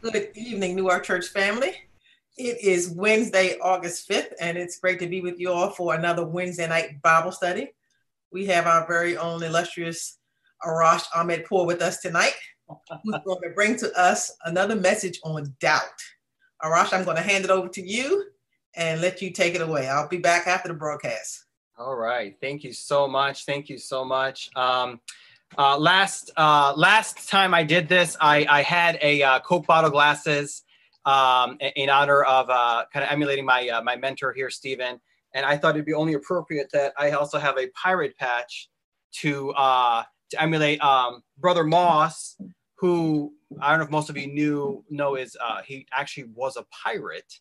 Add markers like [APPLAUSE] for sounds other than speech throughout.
Good evening, New Ark Church family. It is Wednesday, August 5th, and it's great to be with you all for another Wednesday night Bible study. We have our very own illustrious Arash Ahmadpour with us tonight, who's [LAUGHS] going to bring to us another message on doubt. Arash, I'm going to hand it over to you and let you take it away. I'll be back after the broadcast. All right. Thank you so much. Thank you so much. Um, uh, last uh, last time I did this, I, I had a uh, Coke bottle glasses um, in honor of uh, kind of emulating my uh, my mentor here, Stephen. And I thought it'd be only appropriate that I also have a pirate patch to uh, to emulate um, Brother Moss, who I don't know if most of you knew know is he actually was a pirate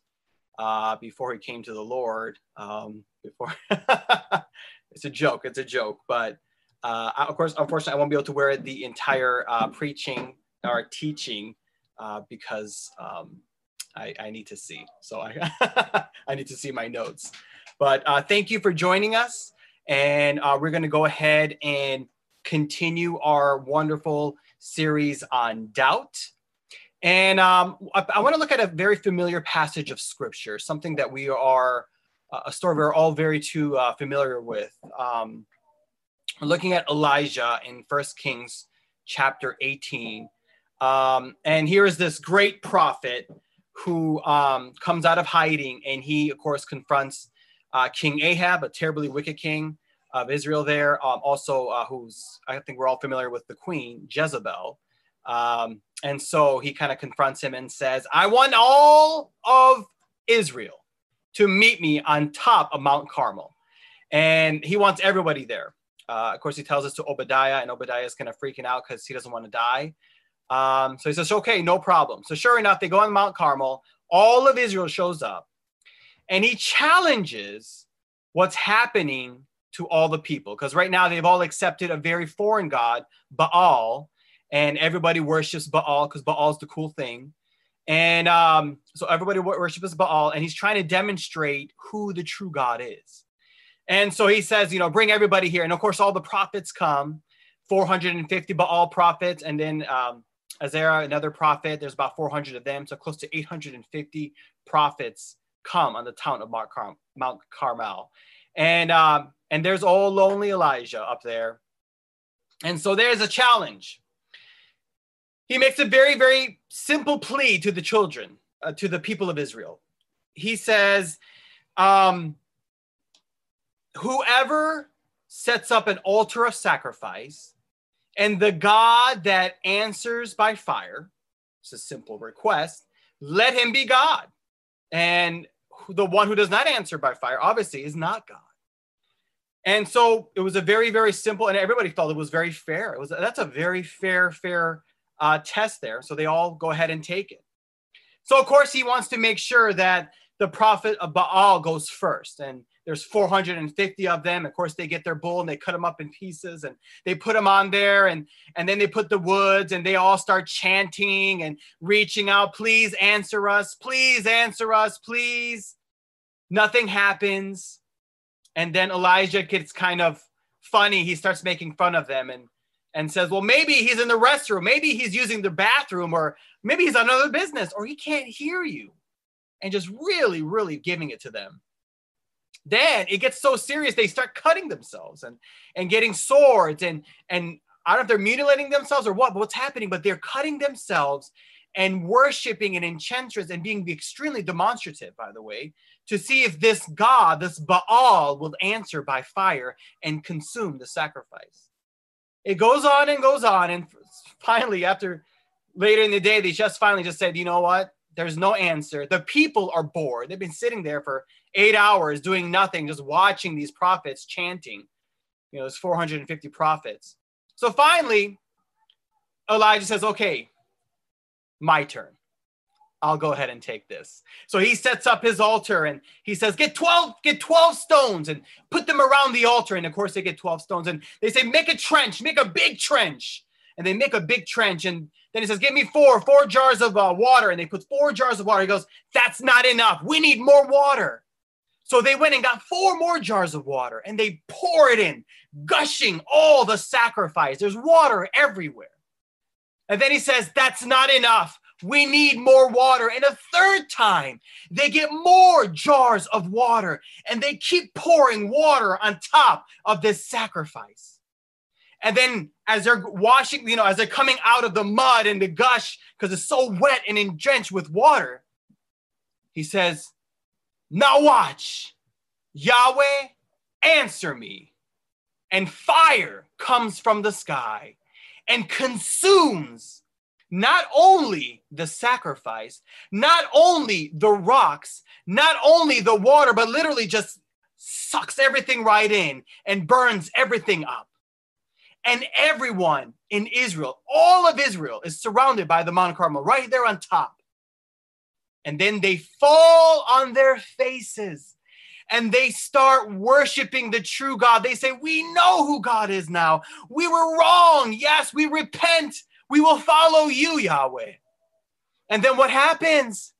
before he came to the Lord. Um, before [LAUGHS] it's a joke, it's a joke, but uh, of course, unfortunately, I won't be able to wear the entire uh, preaching or teaching uh, because um, I, I, need to see. So I, [LAUGHS] I need to see my notes. But uh, thank you for joining us. And uh, we're going to go ahead and continue our wonderful series on doubt. And um, I, I want to look at a very familiar passage of scripture, something that we are, uh, a story we're all very too familiar with. Um, we're looking at Elijah in First Kings chapter 18. Um, and here is this great prophet who um, comes out of hiding, and he, of course, confronts uh, King Ahab, a terribly wicked king of Israel there. Um, also, uh, who's, I think we're all familiar with the queen, Jezebel. Um, and so he kind of confronts him and says, I want all of Israel to meet me on top of Mount Carmel. And he wants everybody there. Uh, of course, he tells us to Obadiah, and Obadiah is kind of freaking out because he doesn't want to die. Um, so he says, okay, no problem. So sure enough, they go on Mount Carmel. All of Israel shows up, and he challenges what's happening to all the people because right now they've all accepted a very foreign god, Baal, and everybody worships Baal because Baal's the cool thing. And um, so everybody worships Baal, and he's trying to demonstrate who the true God is. And so he says, you know, bring everybody here. And of course, all the prophets come 450 Baal prophets. And then um, Asherah, another prophet, there's about 400 of them. So close to 850 prophets come on the town of Mount, Car- Mount Carmel. And, um, and there's all lonely Elijah up there. And so there's a challenge. He makes a very, very simple plea to the children, uh, to the people of Israel. He says, um, whoever sets up an altar of sacrifice and the God that answers by fire, it's a simple request, let him be God. And the one who does not answer by fire, obviously, is not God. And so it was a very, very simple, and everybody felt it was very fair. It was that's a very fair, fair uh, test there. So they all go ahead and take it. So of course he wants to make sure that the prophet of Baal goes first, and there's 450 of them. Of course, they get their bull and they cut them up in pieces and they put them on there and and then they put the woods and they all start chanting and reaching out, please answer us, please answer us, please. Nothing happens. And then Elijah gets kind of funny. He starts making fun of them and and says, "Well, maybe he's in the restroom, maybe he's using the bathroom or maybe he's on another business or he can't hear you." And just really really giving it to them then it gets so serious they start cutting themselves and and getting swords and and I don't know if they're mutilating themselves or what, but what's happening, but they're cutting themselves and worshiping an enchantress and being extremely demonstrative, by the way, to see if this God, this Baal, will answer by fire and consume the sacrifice. It goes on and goes on. And finally, after later in the day, they just finally just said, you know what? There's no answer. The people are bored. They've been sitting there for eight hours doing nothing, just watching these prophets chanting. You know, there's 450 prophets. So finally, Elijah says, okay, my turn. I'll go ahead and take this. So he sets up his altar and he says, get 12, get 12 stones and put them around the altar. And of course they get 12 stones and they say, make a trench, make a big trench. And they make a big trench. And then he says, give me four, four jars of uh, water. And they put four jars of water. He goes, that's not enough. We need more water. So they went and got four more jars of water and they pour it in, gushing all the sacrifice. There's water everywhere. And then he says, That's not enough. We need more water. And a third time, they get more jars of water and they keep pouring water on top of this sacrifice. And then as they're washing, you know, as they're coming out of the mud and the gush, because it's so wet and drenched with water, he says, Now watch, Yahweh, answer me. And fire comes from the sky and consumes not only the sacrifice, not only the rocks, not only the water, but literally just sucks everything right in and burns everything up. And everyone in Israel, all of Israel, is surrounded by the Mount Carmel right there on top. And then they fall on their faces and they start worshiping the true God. They say, We know who God is now. We were wrong. Yes, we repent. We will follow you, Yahweh. And then what happens?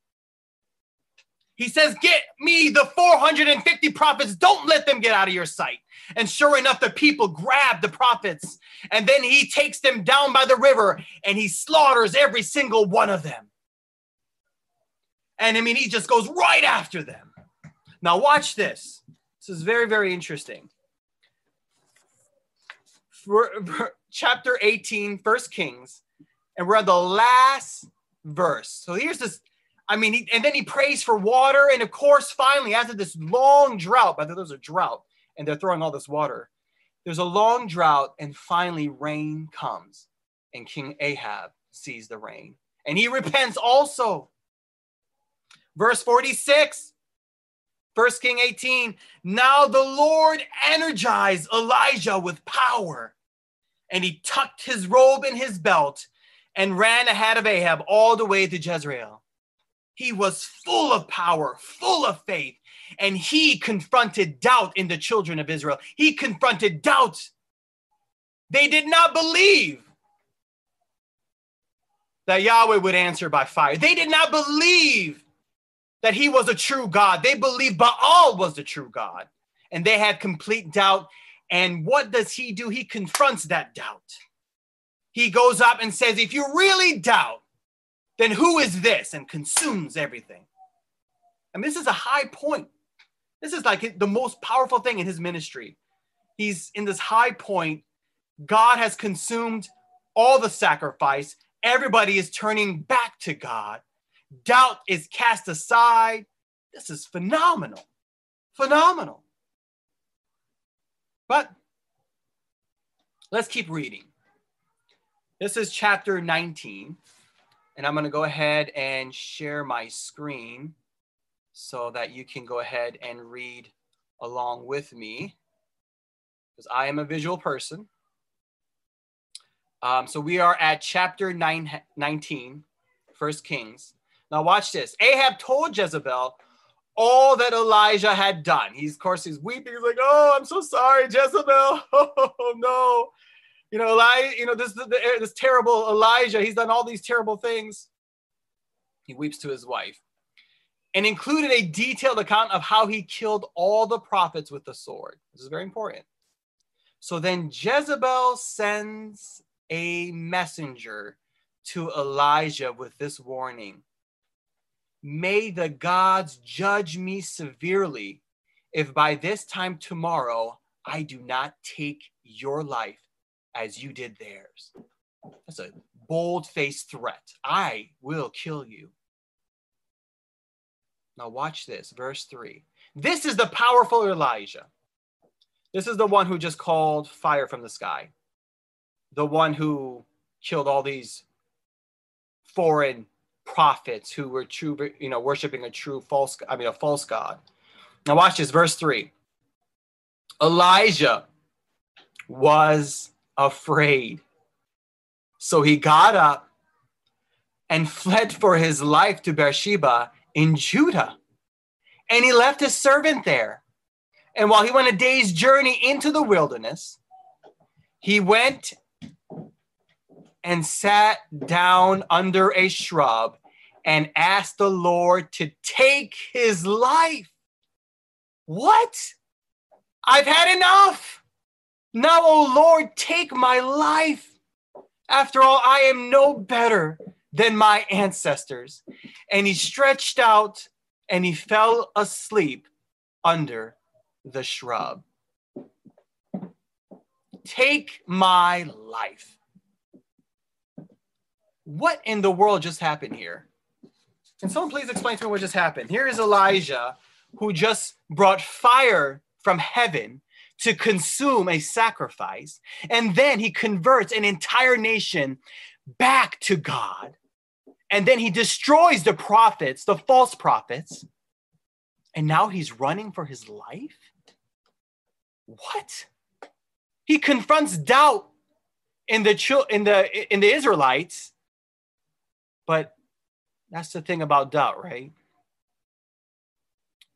He says, Get me the 450 prophets. Don't let them get out of your sight. And sure enough, the people grab the prophets. And then he takes them down by the river and he slaughters every single one of them. And I mean, he just goes right after them. Now, watch this. This is very, very interesting. For, for chapter 18, First Kings, and we're at the last verse. So here's this. I mean, he, and then he prays for water. And of course, finally, after this long drought, but there's a drought and they're throwing all this water, there's a long drought, and finally, rain comes. And King Ahab sees the rain and he repents also. Verse 46 First King 18. Now the Lord energized Elijah with power, and he tucked his robe in his belt and ran ahead of Ahab all the way to Jezreel. He was full of power, full of faith, and he confronted doubt in the children of Israel. He confronted doubt. They did not believe that Yahweh would answer by fire. They did not believe that he was a true God. They believed Baal was the true God, and they had complete doubt. And what does he do? He confronts that doubt. He goes up and says, If you really doubt, then who is this? And consumes everything. And this is a high point. This is like the most powerful thing in his ministry. He's in this high point. God has consumed all the sacrifice. Everybody is turning back to God doubt is cast aside. This is phenomenal. Phenomenal. But let's keep reading. This is chapter 19, and I'm going to go ahead and share my screen so that you can go ahead and read along with me because I am a visual person. Um, so we are at chapter nine, 19, First Kings. Now watch this. Ahab told Jezebel all that Elijah had done. He's of course he's weeping. He's like, "Oh, I'm so sorry, Jezebel. [LAUGHS] Oh no, you know, Elijah. You know this this terrible Elijah. He's done all these terrible things." He weeps to his wife, and included a detailed account of how he killed all the prophets with the sword. This is very important. So then Jezebel sends a messenger to Elijah with this warning May the gods judge me severely if by this time tomorrow I do not take your life as you did theirs. That's a bold faced threat. I will kill you. Now, watch this, verse 3. This is the powerful Elijah. This is the one who just called fire from the sky, the one who killed all these foreign prophets who were true, you know, worshiping a true false, I mean, a false God. Now, watch this, verse three. Elijah was afraid. So he got up and [LAUGHS] fled for his life to Beersheba in Judah. And he left his servant there. And while he went a day's journey into the wilderness, he went and sat down under a shrub and asked the Lord to take his life. What? I've had enough. Now, O oh Lord, take my life. After all, I am no better than my ancestors. And he stretched out and he fell asleep under the shrub. Take my life. What in the world just happened here? Can someone please explain to me what just happened? Here is Elijah who just brought fire from heaven to consume a sacrifice. And then he converts an entire nation back to God. And then he destroys the prophets, the false prophets. And now he's running for his life? What? He confronts doubt in the in the in the Israelites. But that's the thing about doubt, right?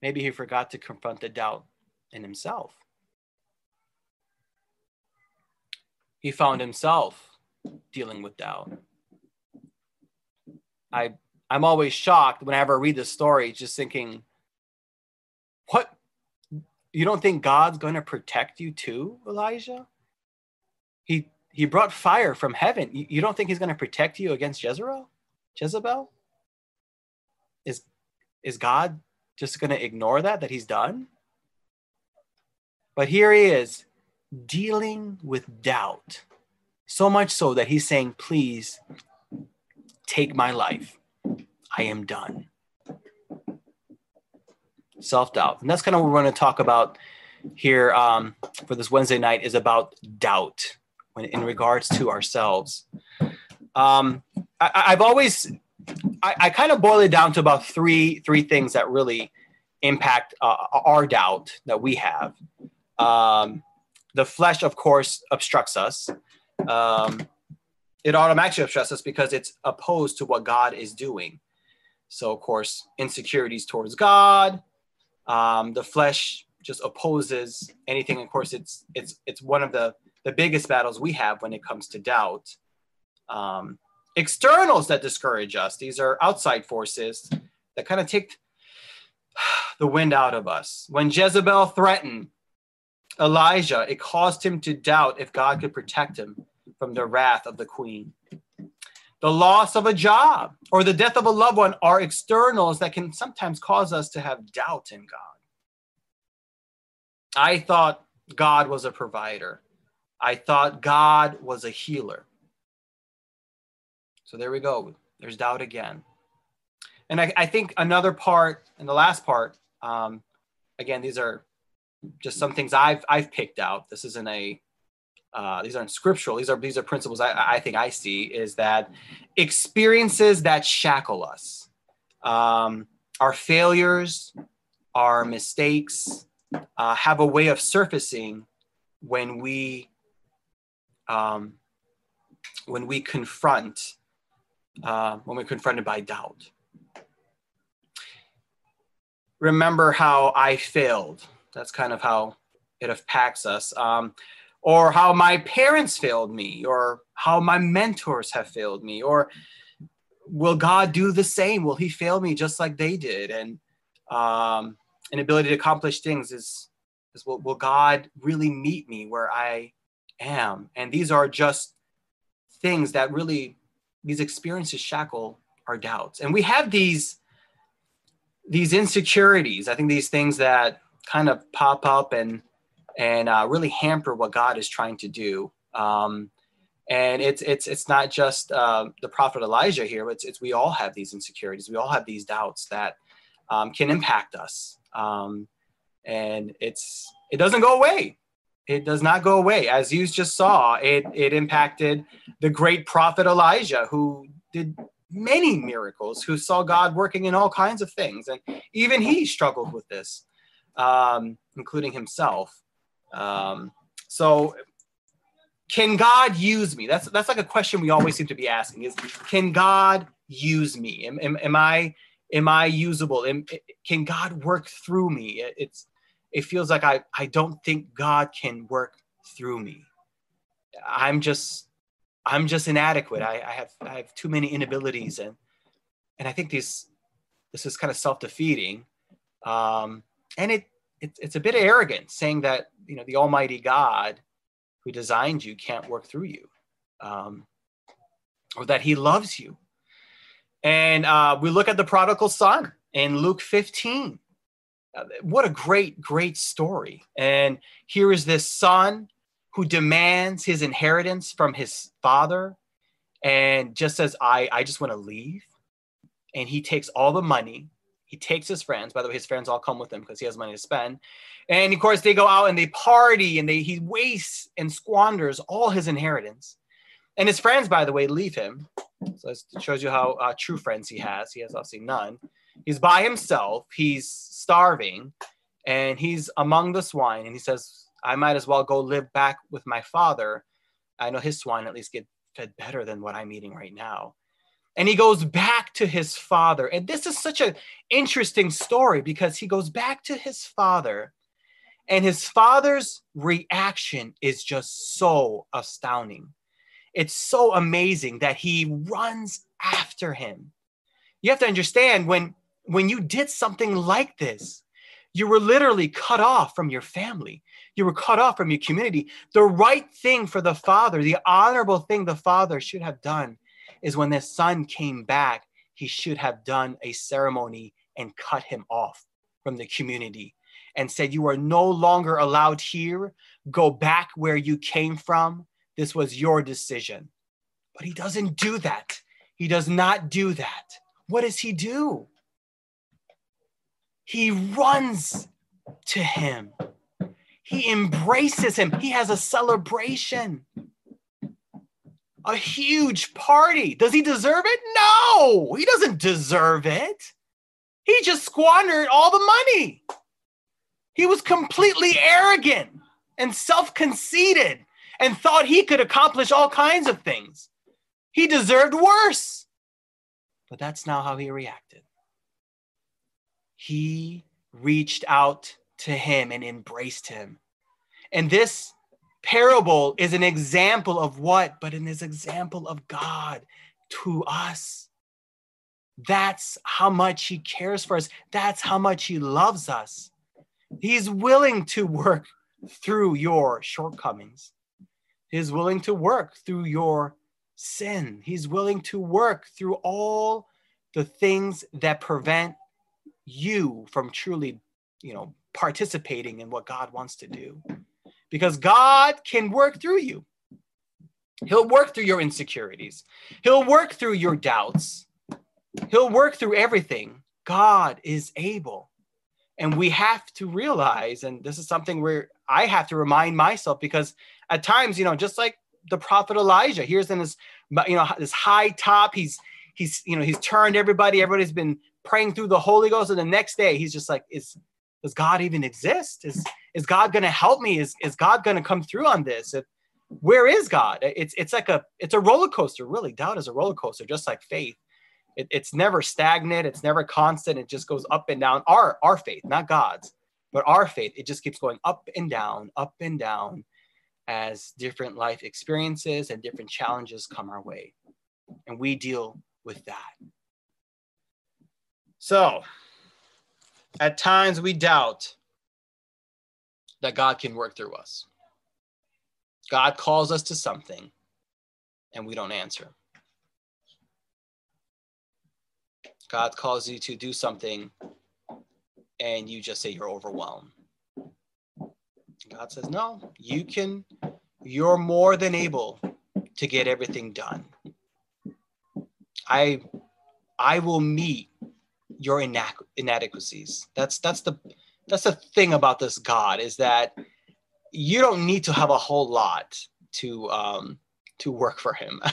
Maybe he forgot to confront the doubt in himself. He found himself dealing with doubt. I I'm always shocked whenever I read the story, just thinking, what you don't think God's going to protect you too, Elijah? He he brought fire from heaven. You, you don't think he's going to protect you against Jezebel? Jezebel? Is is God just going to ignore that that he's done? But here he is dealing with doubt. So much so that he's saying, "Please take my life. I am done." self doubt. And that's kind of what we're going to talk about here um, for this Wednesday night is about doubt when, in regards to ourselves. Um, I, have always, I, I, kind of boil it down to about three three things that really impact uh, our doubt that we have. Um, the flesh, of course, obstructs us. Um, it automatically obstructs us because it's opposed to what God is doing. So, of course, insecurities towards God, um, the flesh just opposes anything. Of course, it's it's it's one of the the biggest battles we have when it comes to doubt. Um, externals that discourage us. These are outside forces that kind of take the wind out of us. When Jezebel threatened Elijah, it caused him to doubt if God could protect him from the wrath of the queen. The loss of a job or the death of a loved one are externals that can sometimes cause us to have doubt in God. I thought God was a provider. I thought God was a healer. So there we go. There's doubt again. And I, I think another part, and the last part, um, again, these are just some things I've I've picked out. This isn't a uh, these aren't scriptural. These are these are principles I, I think I see is that experiences that shackle us, um, our failures, our mistakes, uh, have a way of surfacing when we um, when we confront uh, when we're confronted by doubt. Remember how I failed. That's kind of how it impacts us. Um, or how my parents failed me, or how my mentors have failed me, or will God do the same? Will He fail me just like they did? And um, an ability to accomplish things is, is will, will God really meet me where I am? And these are just things that really, these experiences shackle our doubts. And we have these these insecurities. I think these things that kind of pop up and and uh, really hamper what God is trying to do. Um, and it's it's it's not just uh, the prophet Elijah here. It's it's we all have these insecurities. We all have these doubts that um, can impact us. Um, and it's it doesn't go away. It does not go away. As you just saw, it it impacted the great prophet Elijah, who did many miracles, who saw God working in all kinds of things, and even he struggled with this, um, including himself. Um, so can God use me? That's that's like a question we always seem to be asking is can God use me? Am, am, am I am I usable? Am, can God work through me? It, it's it feels like I, I don't think God can work through me. I'm just I'm just inadequate. I, I have I have too many inabilities and and I think these this is kind of self-defeating. Um, and it it, it's a bit arrogant saying that you know the Almighty God who designed you can't work through you, um, or that He loves you. And uh, we look at the prodigal son in Luke 15. Uh, what a great, great story. And here is this son who demands his inheritance from his father and just says, I, I just want to leave. And he takes all the money. He takes his friends. By the way, his friends all come with him because he has money to spend. And of course, they go out and they party and they he wastes and squanders all his inheritance. And his friends, by the way, leave him. So it shows you how uh, true friends he has. He has obviously none. He's by himself. He's starving, and he's among the swine. And he says, "I might as well go live back with my father. I know his swine at least get fed better than what I'm eating right now." And he goes back to his father. And this is such an interesting story because he goes back to his father, and his father's reaction is just so astounding it's so amazing that he runs after him. You have to understand when when you did something like this, you were literally cut off from your family. You were cut off from your community. The right thing for the father, the honorable thing the father should have done is when the son came back, he should have done a ceremony and cut him off from the community and said, You are no longer allowed here. Go back where you came from. This was your decision. But he doesn't do that. He does not do that. What does he do? He runs to him. He embraces him. He has a celebration, a huge party. Does he deserve it? No, he doesn't deserve it. He just squandered all the money. He was completely arrogant and self conceited and thought he could accomplish all kinds of things. He deserved worse. But that's not how he reacted. He reached out to him and embraced him. And this parable is an example of what? But in this example of God to us. That's how much he cares for us. That's how much he loves us. He's willing to work through your shortcomings. He's willing to work through your sin. He's willing to work through all the things that prevent you from truly, you know, participating in what God wants to do. Because God can work through you. He'll work through your insecurities. He'll work through your doubts. He'll work through everything. God is able. And we have to realize, and this is something where I have to remind myself because at times, you know, just like the prophet Elijah, here's in his, you know, this high top. He's he's you know he's turned everybody. Everybody's been praying through the Holy Ghost, and the next day he's just like, is does God even exist? Is is God going to help me? Is is God going to come through on this? If, where is God? It's it's like a it's a roller coaster. Really, doubt is a roller coaster, just like faith. It, it's never stagnant. It's never constant. It just goes up and down. Our our faith, not God's, but our faith. It just keeps going up and down, up and down, as different life experiences and different challenges come our way. And we deal with that. So, at times we doubt that God can work through us. God calls us to something and we don't answer. God calls you to do something and you just say you're overwhelmed. God says, No, you can, you're more than able to get everything done. I I will meet your inadequacies. That's that's the that's the thing about this God is that you don't need to have a whole lot to um to work for him. [LAUGHS]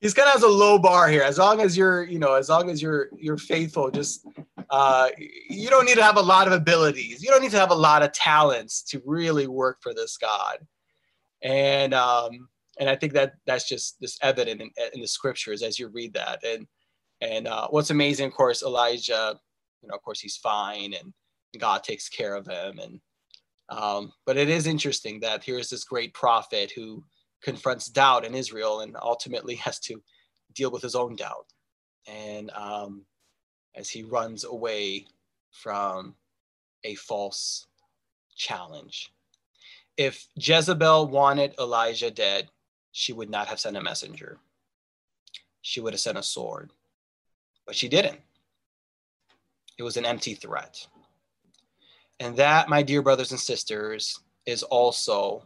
He's kind of has a low bar here. As long as you're, you know, as long as you're you're faithful, just uh, you don't need to have a lot of abilities. You don't need to have a lot of talents to really work for this God. And um, and I think that that's just this evident in, in the scriptures as you read that. And and uh, what's amazing, of course, Elijah, you know, of course, he's fine, and God takes care of him. And um, but it is interesting that here's this great prophet who confronts doubt in Israel and ultimately [LAUGHS] has to deal with his own doubt. And um, as he runs away from a false challenge. If Jezebel wanted Elijah dead, she would not have sent a messenger. she would have sent a sword. But she didn't. It was an empty threat. And that, my dear brothers and sisters, is also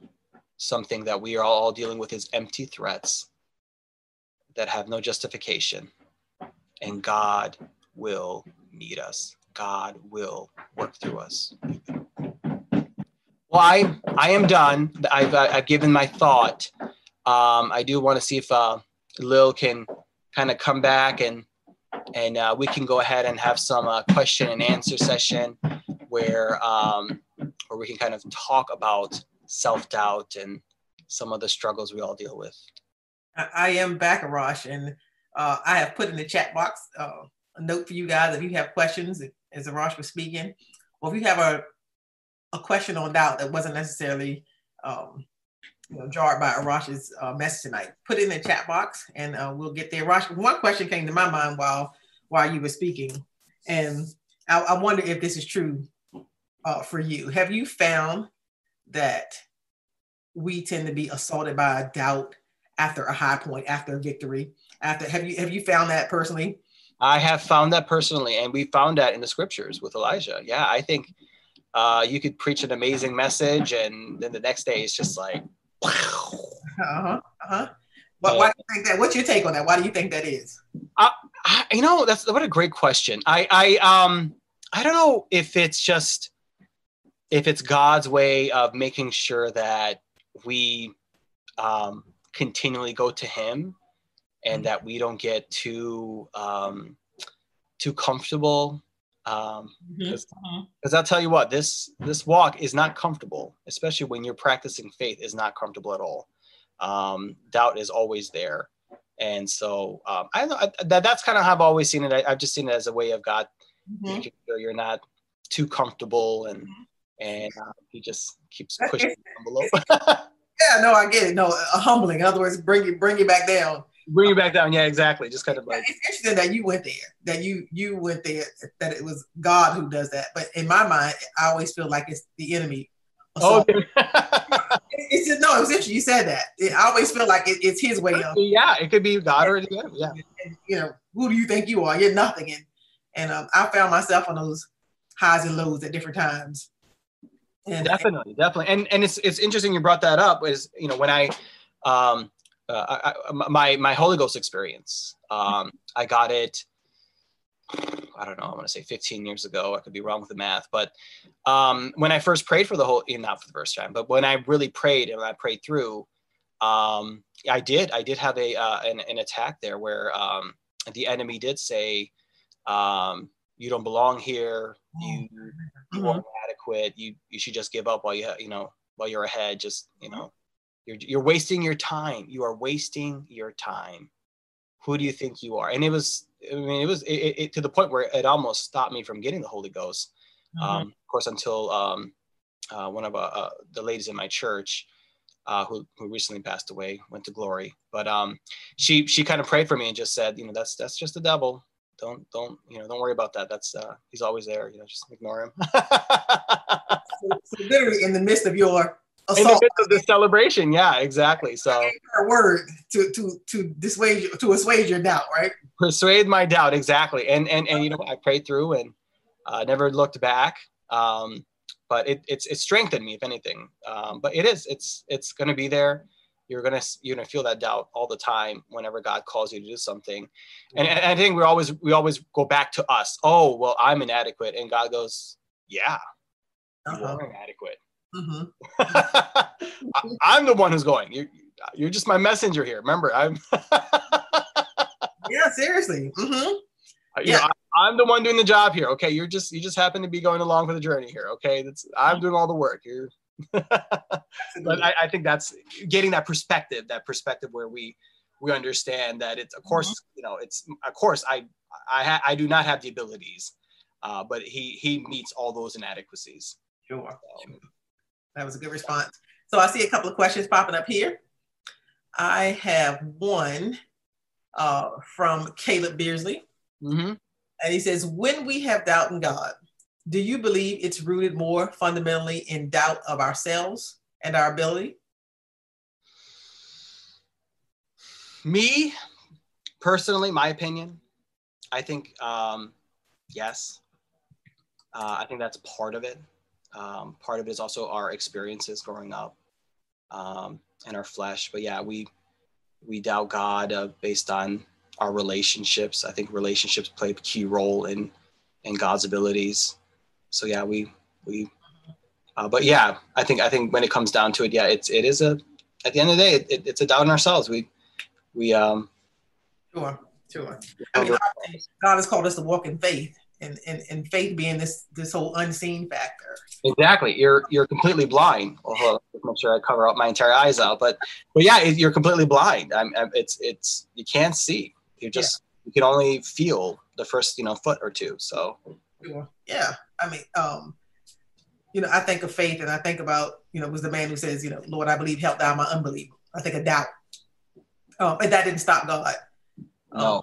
something that we are all dealing with is empty threats that have no justification. And God will meet us. God will work through us. Well, I I am done. I've I've given my thought. Um, I do want to see if uh, Lil can kind of come back and and uh, we can go ahead and have some uh, question and answer session where um, where we can kind of talk about self doubt and some of the struggles we all deal with. I am back, Arash, and uh, I have put in the chat box uh, a note for you guys if you have questions as Arash was speaking, or if you have a, a question on doubt that wasn't necessarily um, you know, jarred by Arash's uh, message tonight, put it in the chat box and uh, we'll get there. Arash, one question came to my mind while while you were speaking, and I, I wonder if this is true uh, for you. Have you found that we tend to be assaulted by doubt after a high point, after a victory? After have you have you found that personally? I have found that personally, and we found that in the scriptures with Elijah. Yeah, I think uh, you could preach an amazing message, and then the next day it's just like, wow. Uh huh. Uh huh. But why do you think that? What's your take on that? Why do you think that is? Uh, I, you know, that's what a great question. I, I, um, I don't know if it's just if it's God's way of making sure that we um, continually go to Him and mm-hmm. that we don't get too um, too comfortable. Because um, mm-hmm. I'll tell you what, this this walk is not comfortable, especially when you're practicing faith. is not comfortable at all. Um, doubt is always there, and so um, I, I that that's kind of how I've always seen it. I, have just seen it as a way of God mm-hmm. making sure you're not too comfortable and mm-hmm and uh, he just keeps pushing the envelope. [LAUGHS] yeah, no, I get it. No, a humbling. In other words, bring you bring you back down. Bring you back down. Yeah, exactly. Just kind of like it's interesting that you went there. That you you went there. That it was God who does that. But in my mind, I always feel like it's the enemy. Oh, okay. [LAUGHS] it's just no. It was interesting. You said that. It, I always feel like it, it's His way of. Yeah, it could be God or. Yeah. And, you know, who do you think you are? You're nothing. And and um, I found myself on those highs and lows at different times. And, definitely, definitely, and and it's it's interesting you brought that up. Is you know when I, um, uh, I, my my Holy Ghost experience, um, I got it. I don't know. I want to say 15 years ago. I could be wrong with the math, but um, when I first prayed for the whole, not for the first time, but when I really prayed and I prayed through, um, I did. I did have a uh, an, an attack there where um, the enemy did say, um, "You don't belong here. You, you mm-hmm quit. You you should just give up while you you know while you're ahead. Just you know, you're you're wasting your time. You are wasting your time. Who do you think you are? And it was I mean it was it, it, to the point where it almost stopped me from getting the Holy Ghost. Mm-hmm. Um, of course, until um, uh, one of uh, uh, the ladies in my church. Uh, who, who recently passed away went to glory but um, she she kind of prayed for me and just said you know that's that's just the devil don't don't you know don't worry about that that's uh he's always there you know just ignore him [LAUGHS] so, so, literally in the midst of your in the midst of the celebration yeah exactly so her word to to to dissuade to assuage your doubt right persuade my doubt exactly and and and you know i prayed through and uh, never looked back um but it, it's it strengthened me if anything um but it is it's it's going to be there you're gonna you're gonna feel that doubt all the time whenever God calls you to do something, and, and I think we always we always go back to us. Oh well, I'm inadequate, and God goes, yeah, uh-huh. are inadequate. Mm-hmm. [LAUGHS] I'm the one who's going. You're you're just my messenger here. Remember, I'm. [LAUGHS] yeah, seriously. Mm-hmm. yeah. Know, I, am the one doing the job here. Okay, you're just you just happen to be going along for the journey here. Okay, that's I'm doing all the work. You're [LAUGHS] but I, I, think that's getting that perspective, that perspective where we we understand that it's of course mm-hmm. you know it's of course I I ha- I do not have the abilities, uh, but he he meets all those inadequacies. Sure. So, that was a good response. So I see a couple of questions popping up here. I have one uh, from Caleb Beersley. Mm-hmm. And he says, When we have doubt in God, do you believe it's rooted more fundamentally in doubt of ourselves and our ability? Me personally, my opinion, I think um, yes. Uh, I think that's part of it. Um, part of it is also our experiences growing up um, and our flesh. But yeah, we we doubt God uh, based on our relationships. I think relationships play a key role in in God's abilities. So yeah, we we. Uh, but yeah, I think I think when it comes down to it, yeah, it's it is a at the end of the day, it, it, it's a doubt in ourselves. We we um. Sure, sure. I mean, God, God has called us to walk in faith, and, and, and faith being this this whole unseen factor. Exactly. You're you're completely blind. Well, make sure I cover up my entire eyes out. But but yeah, you're completely blind. I'm, I'm, it's it's you can't see. You just yeah. you can only feel the first you know foot or two. So yeah, I mean, um, you know, I think of faith, and I think about you know, was the man who says, you know, Lord, I believe, help thou my unbelief. I think of doubt, um, and that didn't stop God. Um, no.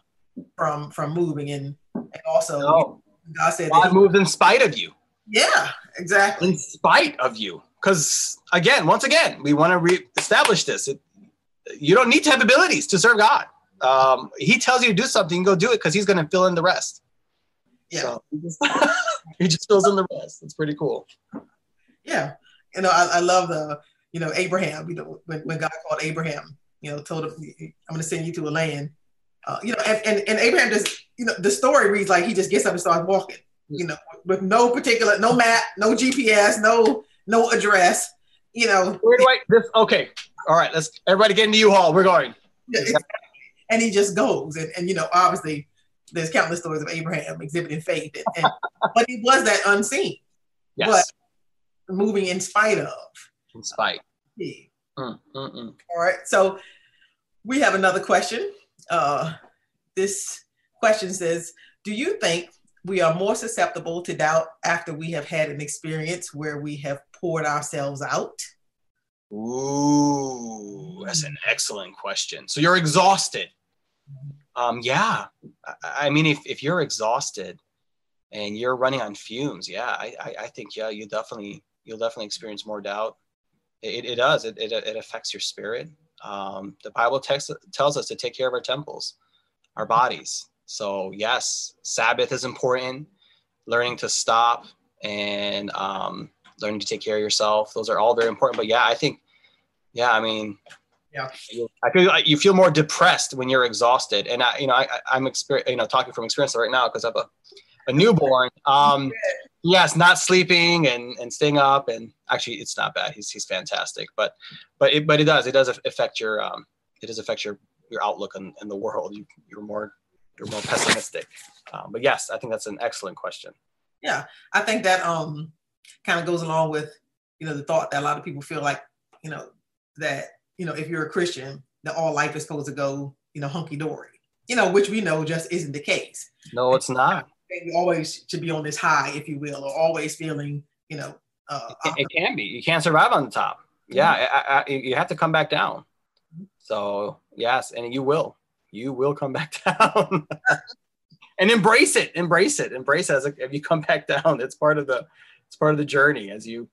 From from moving and, and also no. God said God moves in spite of you. Yeah, exactly. In spite of you, because again, once again, we want to re-establish this. It, you don't need to have abilities to serve God um, he tells you to do something, go do it because he's going to fill in the rest. Yeah. So he, just, [LAUGHS] fills in the rest. It's pretty cool. Yeah. You know, I, I love the, you know, Abraham, you know, when, when God called Abraham, you know, told him, I'm going to send you to a land. Uh, you know, and, and, and Abraham just, you know, the story reads like he just gets up and starts walking, you know, with no particular, no map, no GPS, no, no address, you know. Where do I, this, okay. All right. Let's, everybody get into U-Haul. We're going. Yeah, and he just goes. And, and you know, obviously, there's countless stories of Abraham exhibiting faith, and, and [LAUGHS] but he was that unseen, yes. but moving in spite of. In spite. Yeah. Mm, mm, mm. All right. So we have another question. Uh, this question says, "Do you think we are more susceptible to doubt after we have had an experience where we have poured ourselves out?" Ooh, that's an excellent question. So you're exhausted um, yeah, I, I, mean, if, if you're exhausted and you're running on fumes, yeah, I, I, I think, yeah, you definitely, you'll definitely experience more doubt. It, it does. It, it, it affects your spirit. Um, the Bible text tells us to take care of our temples, our bodies. So yes, Sabbath is important. Learning to stop and um, learning to take care of yourself. Those are all very important. But yeah, I think, yeah, I mean, yeah. I feel like you feel more depressed when you're exhausted. And I, you know, I, I'm exper- you know, talking from experience right now because I have a, a newborn. Um, yes, not sleeping and, and staying up. And actually it's not bad. He's, he's fantastic, but, but it, but it does, it does affect your, um, it does affect your, your outlook on, in the world. You, you're more, you're more pessimistic. Um, but yes, I think that's an excellent question. Yeah. I think that, um, kind of goes along with, you know, the thought that a lot of people feel like, you know, that you know, if you're a Christian, that all life is supposed to go, you know, hunky dory, you know, which we know just isn't the case. No, it's not. Always should be on this high, if you will, or always feeling, you know, uh, it, it can be. You can't survive on the top. Yeah, mm-hmm. I, I, you have to come back down. So yes, and you will. You will come [LAUGHS] back down. and embrace it. Embrace it. Embrace it as a, if you come back down. It's part of the it's part of the journey as you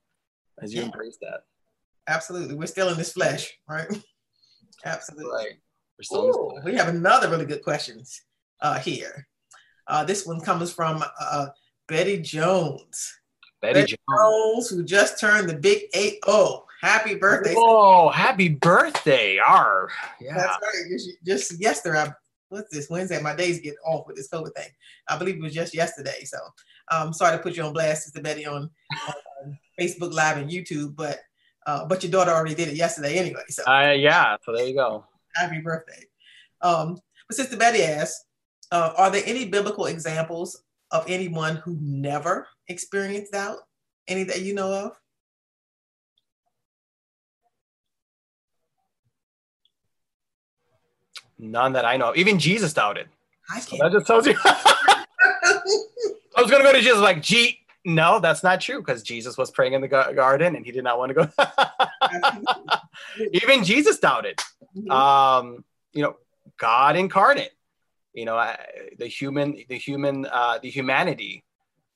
as you yeah. embrace that. Absolutely. We're still in this flesh, right? [LAUGHS] Absolutely. Right. We're still Ooh, we have another really good questions uh, here. Uh, this one comes from uh, Betty Jones. Betty, Betty Jones. Jones. who just turned the big 8 0. Happy birthday. Oh, happy birthday. R. Yeah. That's right. Just yesterday, what's this Wednesday? My days get off with this COVID thing. I believe it was just yesterday. So I'm um, sorry to put you on blast, Sister Betty, on, on Facebook Live and YouTube, but uh, but your daughter already did it yesterday anyway. So uh, yeah, so there you go. Happy birthday. Um, but Sister Betty asks, uh, are there any biblical examples of anyone who never experienced doubt? Any that you know of? None that I know. Even Jesus doubted. I can't. So that just tells you. [LAUGHS] I was gonna go to Jesus like, gee, no, that's not true because Jesus was praying in the garden and he did not want to go. [LAUGHS] Even Jesus doubted. Mm-hmm. Um, you know, God incarnate. You know, the human, the human, uh, the humanity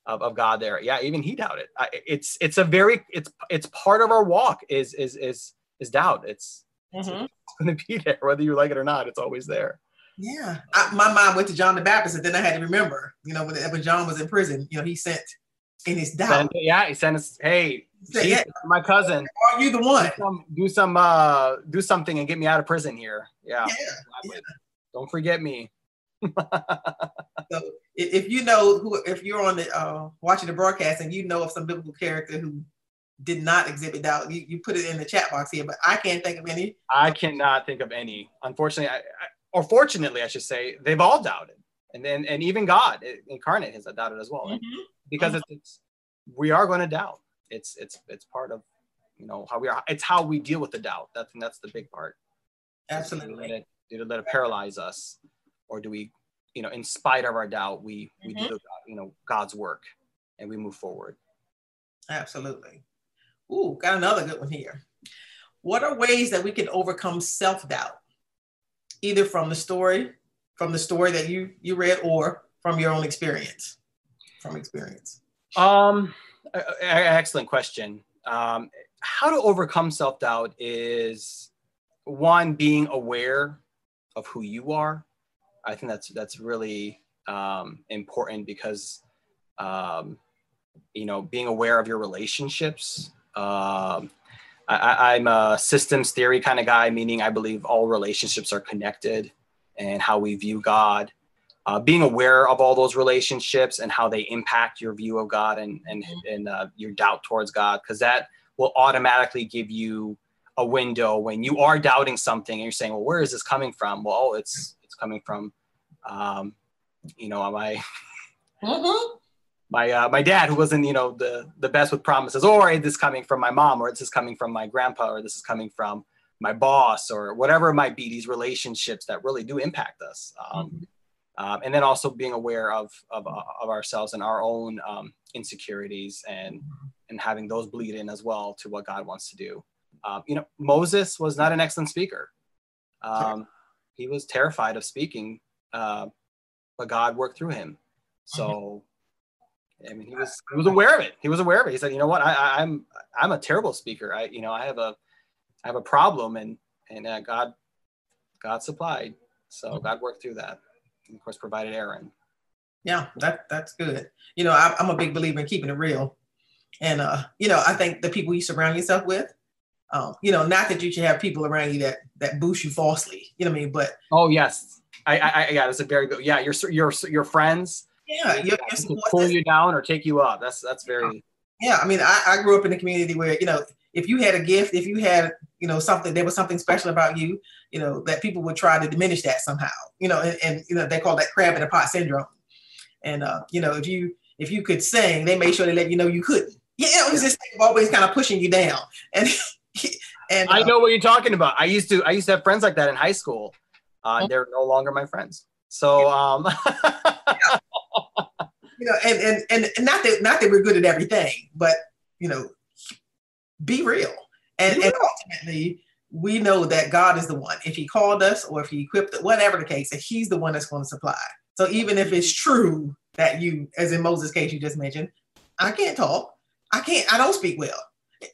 of, of God. There, yeah. Even he doubted. it's it's a very it's it's part of our walk. Is is is is doubt. It's, mm-hmm. it's going to be there whether you like it or not. It's always there. Yeah, I, my mind went to John the Baptist, and then I had to remember, you know, when, when John was in prison, you know, he sent in his doubt. yeah, he sent us, hey, said, yeah, my cousin. Are you the one? Do some, do some, uh, do something and get me out of prison here. Yeah. yeah, yeah. Don't forget me. [LAUGHS] so if you know who, if you're on the uh, watching the broadcast and you know of some biblical character who did not exhibit doubt, you, you put it in the chat box here. But I can't think of any. I cannot think of any. Unfortunately, I, I, or fortunately, I should say, they've all doubted, and then and even God incarnate has doubted as well, mm-hmm. because mm-hmm. it's, it's we are going to doubt. It's it's it's part of you know how we are. It's how we deal with the doubt. That's that's the big part. Absolutely. Do we let it, do we let it paralyze us, or do we, you know, in spite of our doubt, we we mm-hmm. do you know God's work, and we move forward. Absolutely. Ooh, got another good one here. What are ways that we can overcome self doubt? either from the story, from the story that you you read, or from your own experience? From experience. Um, excellent question. Um, how to overcome self doubt is one being aware of who you are. I think that's that's really um, important because um, you know being aware of your relationships. Um, I, am a systems theory kind of guy, meaning I believe all relationships are connected and how we view God. Uh, being aware of all those relationships and how they impact your view of God and and, mm-hmm. and uh, your doubt towards God, because that will automatically give you a window when you are doubting something and you're saying, well, where is this coming from? Well, it's coming from, um, you know, am [LAUGHS] I? Mm-hmm my uh, my dad who wasn't you know the the best with promises or this is coming from my mom or this is coming from my grandpa or this is coming from my boss or whatever it might be these relationships that really do impact us um, mm-hmm. um, and then also being aware of of, of ourselves and our own um, insecurities and and having those bleed in as well to what god wants to do um, you know moses was not an excellent speaker um, he was terrified of speaking uh, but god worked through him so mm-hmm I mean, he was he was aware of it. He was aware of it. He said, you know what, I, I'm I'm a terrible speaker. I you know I have a I have a problem, and and uh, God God supplied. So God worked through that, and of course provided Aaron. Yeah, that that's good. You know, I, I'm a big believer in keeping it real, and uh, you know, I think the people you surround yourself with, um, you know, not that you should have people around you that that boost you falsely. You know what I mean? But oh yes, I, I, yeah, that's a very good. Yeah, your your your friends yeah, you pull you down or take you up. That's that's very. Yeah, I mean, I, I grew up in a community where you know if you had a gift, if you had you know something, there was something special about you, you know that people would try to diminish that somehow, you know, and, and you know they call that crab in a pot syndrome. And uh, you know if you if you could sing, they made sure they let you know you couldn't. Yeah, it was just always kind of pushing you down. And [LAUGHS] [LAUGHS] and uh, I know what you're talking about. I used to I used to have friends like that in high school. Uh, oh. They're no longer my friends. So um, [LAUGHS] you know, and, and and not that not that we're good at everything, but you know, be real. And, yeah. and ultimately, we know that God is the one. If He called us or if He equipped whatever the case, that He's the one that's going to supply. So even if it's true that you, as in Moses' case you just mentioned, I can't talk. I can't. I don't speak well.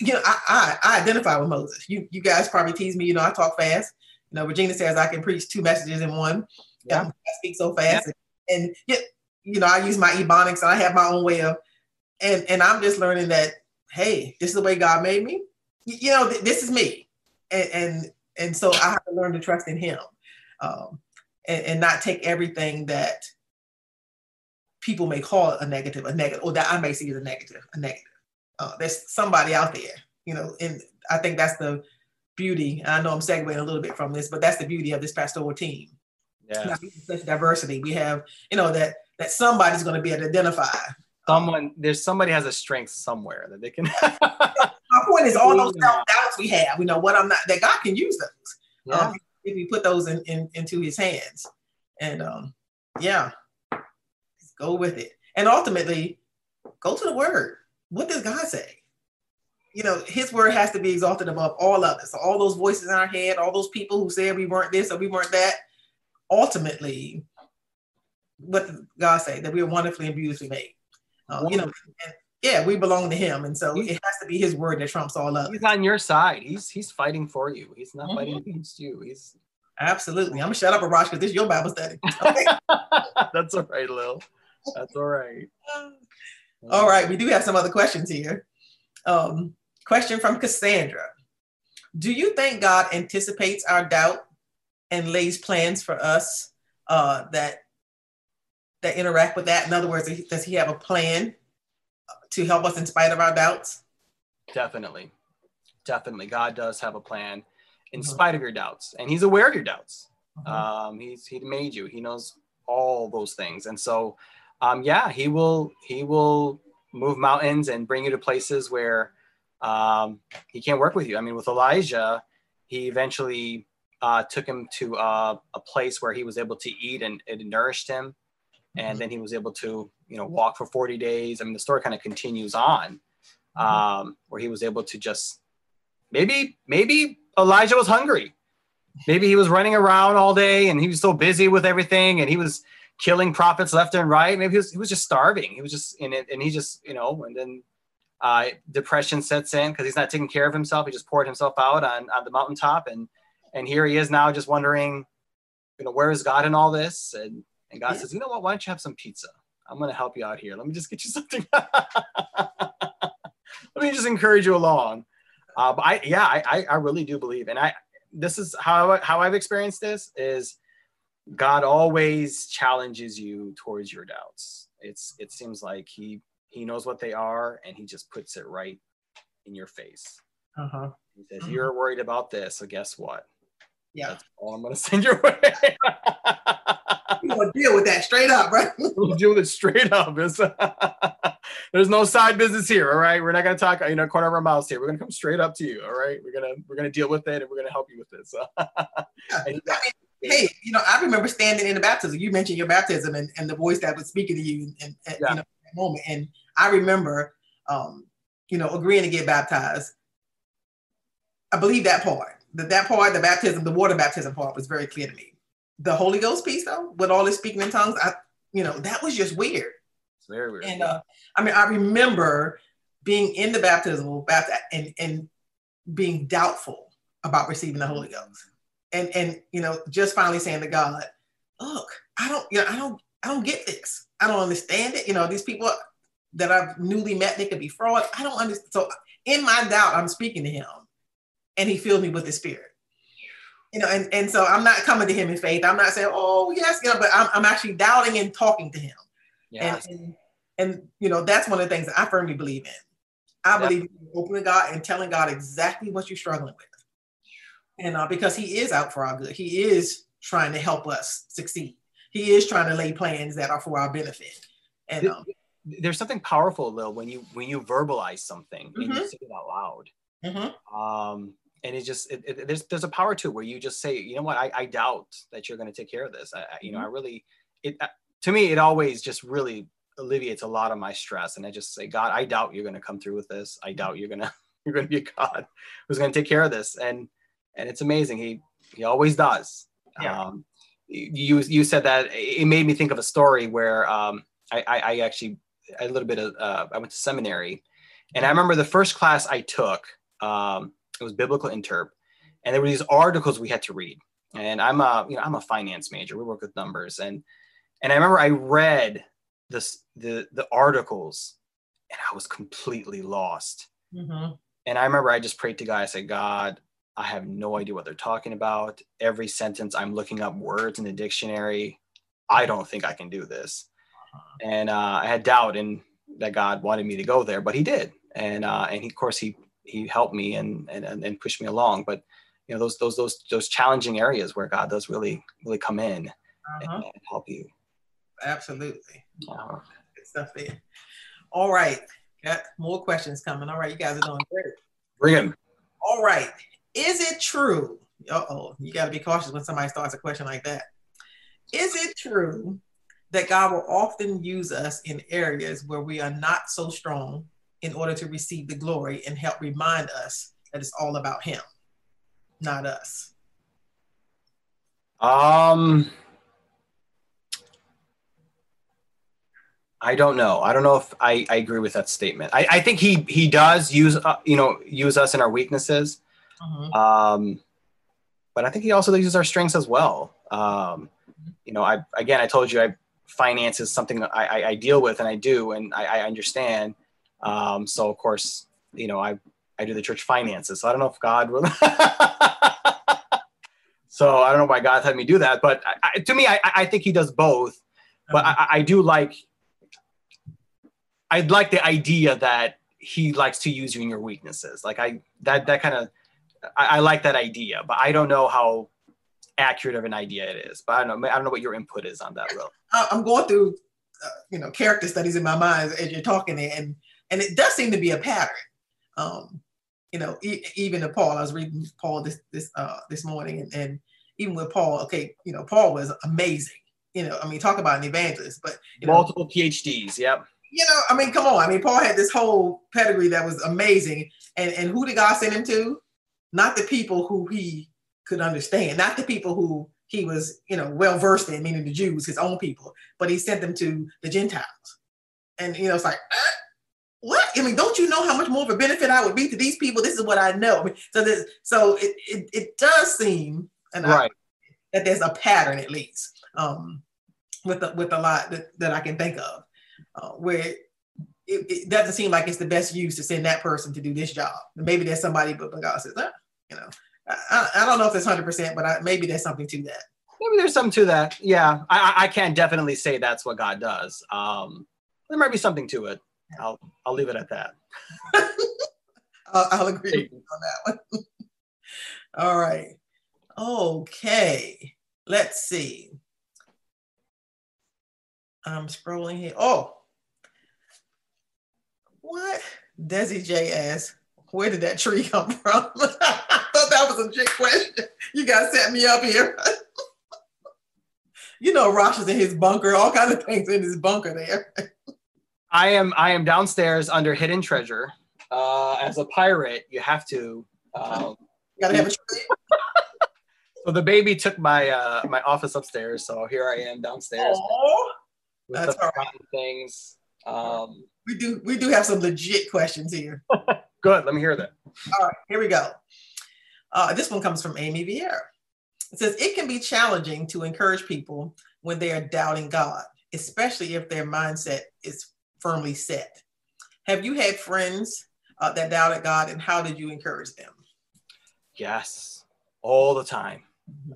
You know, I I, I identify with Moses. You you guys probably tease me. You know, I talk fast. You know, Regina says I can preach two messages in one. Yeah. I speak so fast. Yeah. And, and yeah, you know, I use my ebonics and I have my own way of, and and I'm just learning that, hey, this is the way God made me. You know, th- this is me, and, and and so I have to learn to trust in Him, um, and, and not take everything that people may call a negative, a negative, or that I may see as a negative, a negative. Uh, there's somebody out there, you know, and I think that's the beauty. I know I'm segueing a little bit from this, but that's the beauty of this pastoral team. Yeah. Such diversity. We have, you know, that that somebody's going to be able to identify. Someone, there's somebody has a strength somewhere that they can. [LAUGHS] My point is all those self doubts we have. We know what I'm not. That God can use those. Yeah. Um, if we put those in, in, into His hands, and um, yeah, go with it. And ultimately, go to the Word. What does God say? You know, His Word has to be exalted above all others. So all those voices in our head, all those people who said we weren't this or we weren't that. Ultimately, what did God say? That we are wonderfully and beautifully made. Uh, you know, and, yeah, we belong to Him, and so it has to be His word that trumps all others. He's on your side. He's He's fighting for you. He's not mm-hmm. fighting against you. He's Absolutely. I'm gonna shut up, Arash, because this is your Bible study. [LAUGHS] Okay. That's all right, Lil. That's all right. [LAUGHS] all right, we do have some other questions here. Um, question from Cassandra. Do you think God anticipates our doubt and lays plans for us uh, that that interact with that? In other words, does he have a plan to help us in spite of our doubts? Definitely. Definitely. God does have a plan in mm-hmm. spite of your doubts, and he's aware of your doubts. Mm-hmm. Um, he's he made you. He knows all those things, and so um, yeah, he will he will move mountains and bring you to places where um, he can't work with you. I mean, with Elijah, he eventually uh, took him to uh, a place where he was able to eat and it nourished him, and mm-hmm. then he was able to you know walk for 40 days. I mean, the story kind of continues on, mm-hmm. um, where he was able to just maybe maybe Elijah was hungry. Maybe he was running around all day and he was so busy with everything and he was killing prophets left and right. Maybe he was, he was just starving. He was just in it and he just, you know, and then uh, depression sets in because he's not taking care of himself. He just poured himself out on, on the mountaintop. And, and here he is now just wondering, you know, where is God in all this? And, and God yeah. says, you know what, why don't you have some pizza? I'm going to help you out here. Let me just get you [LAUGHS] something. Let me just encourage you along. Uh, but I, yeah, I, I really do believe, and I, this is how how I've experienced this is God always challenges you towards your doubts. It's it seems like he he knows what they are, and he just puts it right in your face. Uh-huh. He says, uh-huh. "You're worried about this, so guess what? Yeah, that's all I'm going [LAUGHS] to send your way." [LAUGHS] you gonna deal with that straight up, right? [LAUGHS] we'll deal with it straight up. there's no side business here, all right? We're not gonna talk, you know, corner of our mouths here. We're gonna come straight up to you, all right? We're gonna we're gonna deal with it, and we're gonna help you with this. Yeah. Hey, you know, I remember standing in the baptism. You mentioned your baptism and, and the voice that was speaking to you, and, and yeah. you know, that moment. And I remember, um, you know, agreeing to get baptized. I believe that part. That that part, the baptism, the water baptism part, was very clear to me the Holy Ghost piece though, with all this speaking in tongues, I, you know, that was just weird. It's very weird. And uh, I mean, I remember being in the baptismal baptism and and being doubtful about receiving the Holy Ghost, and and you know, just finally saying to God, "Look, I don't, you know, I don't, I don't get this. I don't understand it. You know, these people that I've newly met, they could be fraud. I don't understand. So in my doubt, I'm speaking to Him, and He filled me with the Spirit you know, and, and so I'm not coming to him in faith. I'm not saying, oh yes, you know, but I'm, I'm actually doubting and talking to him. Yes. And, and, and you know, that's one of the things that I firmly believe in. I believe in opening God and telling God exactly what you're struggling with. And uh, because he is out for our good, he is trying to help us succeed. He is trying to lay plans that are for our benefit. And um, there's something powerful, Lil, when you when you verbalize something mm-hmm. and you mm-hmm. say it out loud. Mm-hmm. Um, and it just it, it, there's there's a power to it where you just say you know what I, I doubt that you're going to take care of this I, you know mm-hmm. I really it uh, to me it always just really alleviates a lot of my stress and I just say God I doubt you're going to come through with this I doubt you're going [LAUGHS] to you're going to be a God who's going to take care of this and and it's amazing he he always does yeah. um you you said that it made me think of a story where um I I, I actually a little bit of uh, I went to seminary and I mm-hmm. remember the first class I took um it was biblical interp, and there were these articles we had to read. And I'm a you know I'm a finance major. We work with numbers, and and I remember I read this the the articles, and I was completely lost. Mm-hmm. And I remember I just prayed to God. I said, God, I have no idea what they're talking about. Every sentence I'm looking up words in the dictionary. I don't think I can do this. Uh-huh. And uh, I had doubt in that God wanted me to go there, but He did. And uh, and he, of course He he helped me and and and pushed me along. But you know those those those those challenging areas where God does really really come in uh-huh. and, and, help you. Absolutely. Uh-huh. Good stuff there. All right, got more questions coming. All right, you guys are doing great. Bring them. All right, is it true? Uh oh, you got to be cautious when somebody starts a question like that. Is it true that God will often use us in areas where we are not so strong in order to receive the glory and help remind us that it's all about him, not us? Um, I don't know. I don't know if I, I agree with that statement. I, I think he he does use uh, you know use us in our weaknesses. Mm-hmm. Um, but I think he also uses our strengths as well. Um, you know, I again, I told you, I finance is something I, I, I deal with and I do and I, I understand. Um, so of course, you know, I I do the church finances. So I don't know if God will. [LAUGHS] so I don't know why God had me do that, but I, to me, I, I think He does both. But I, I do like. I'd like the idea that He likes to use you in your weaknesses. Like I that that kind of I, I like that idea, but I don't know how accurate of an idea it is. But I don't know. I don't know what your input is on that, Will. I'm going through, uh, you know, character studies in my mind as you're talking, and and it does seem to be a pattern. Um, you know, e- even to Paul, I was reading Paul this this uh, this morning, and, and even with Paul, okay, you know, Paul was amazing. You know, I mean, talk about an evangelist, but multiple know, PhDs. Yep. You know, I mean, come on. I mean, Paul had this whole pedigree that was amazing, and and who did God send him to? Not the people who he could understand, not the people who he was, you know, well versed in, meaning the Jews, his own people, but he sent them to the Gentiles. And you know, it's like, uh, what? I mean, don't you know how much more of a benefit I would be to these people? This is what I know. So this, so it, it, it does seem, and right. I, that there's a pattern at least um, with a, with a lot that, that I can think of, uh, where it, it, doesn't seem like it's the best use to send that person to do this job. Maybe there's somebody, but God says, ah, you know, I, I, don't know if it's hundred percent, but I, maybe there's something to that. Maybe there's something to that. Yeah, I, I can't definitely say that's what God does. Um, there might be something to it. I'll I'll leave it at that. [LAUGHS] I'll, I'll, agree on that one. [LAUGHS] All right. Okay. Let's see. I'm scrolling here. Oh, what? Desi J asks, where did that tree come from? [LAUGHS] I thought that was a trick question. You guys set me up here. [LAUGHS] you know, Rosh is in his bunker, all kinds of things in his bunker there. I am I am downstairs under hidden treasure. Uh, as a pirate, you have to. Um, you gotta have a tree. [LAUGHS] so the baby took my uh, my office upstairs, so here I am downstairs. Aww. With That's the all right. things. Um, we do we do have some legit questions here. [LAUGHS] Good. Let me hear that. All right, here we go. Uh, this one comes from Amy Vieira. It says it can be challenging to encourage people when they are doubting God, especially if their mindset is firmly set. Have you had friends uh, that doubted God, and how did you encourage them? Yes, all the time.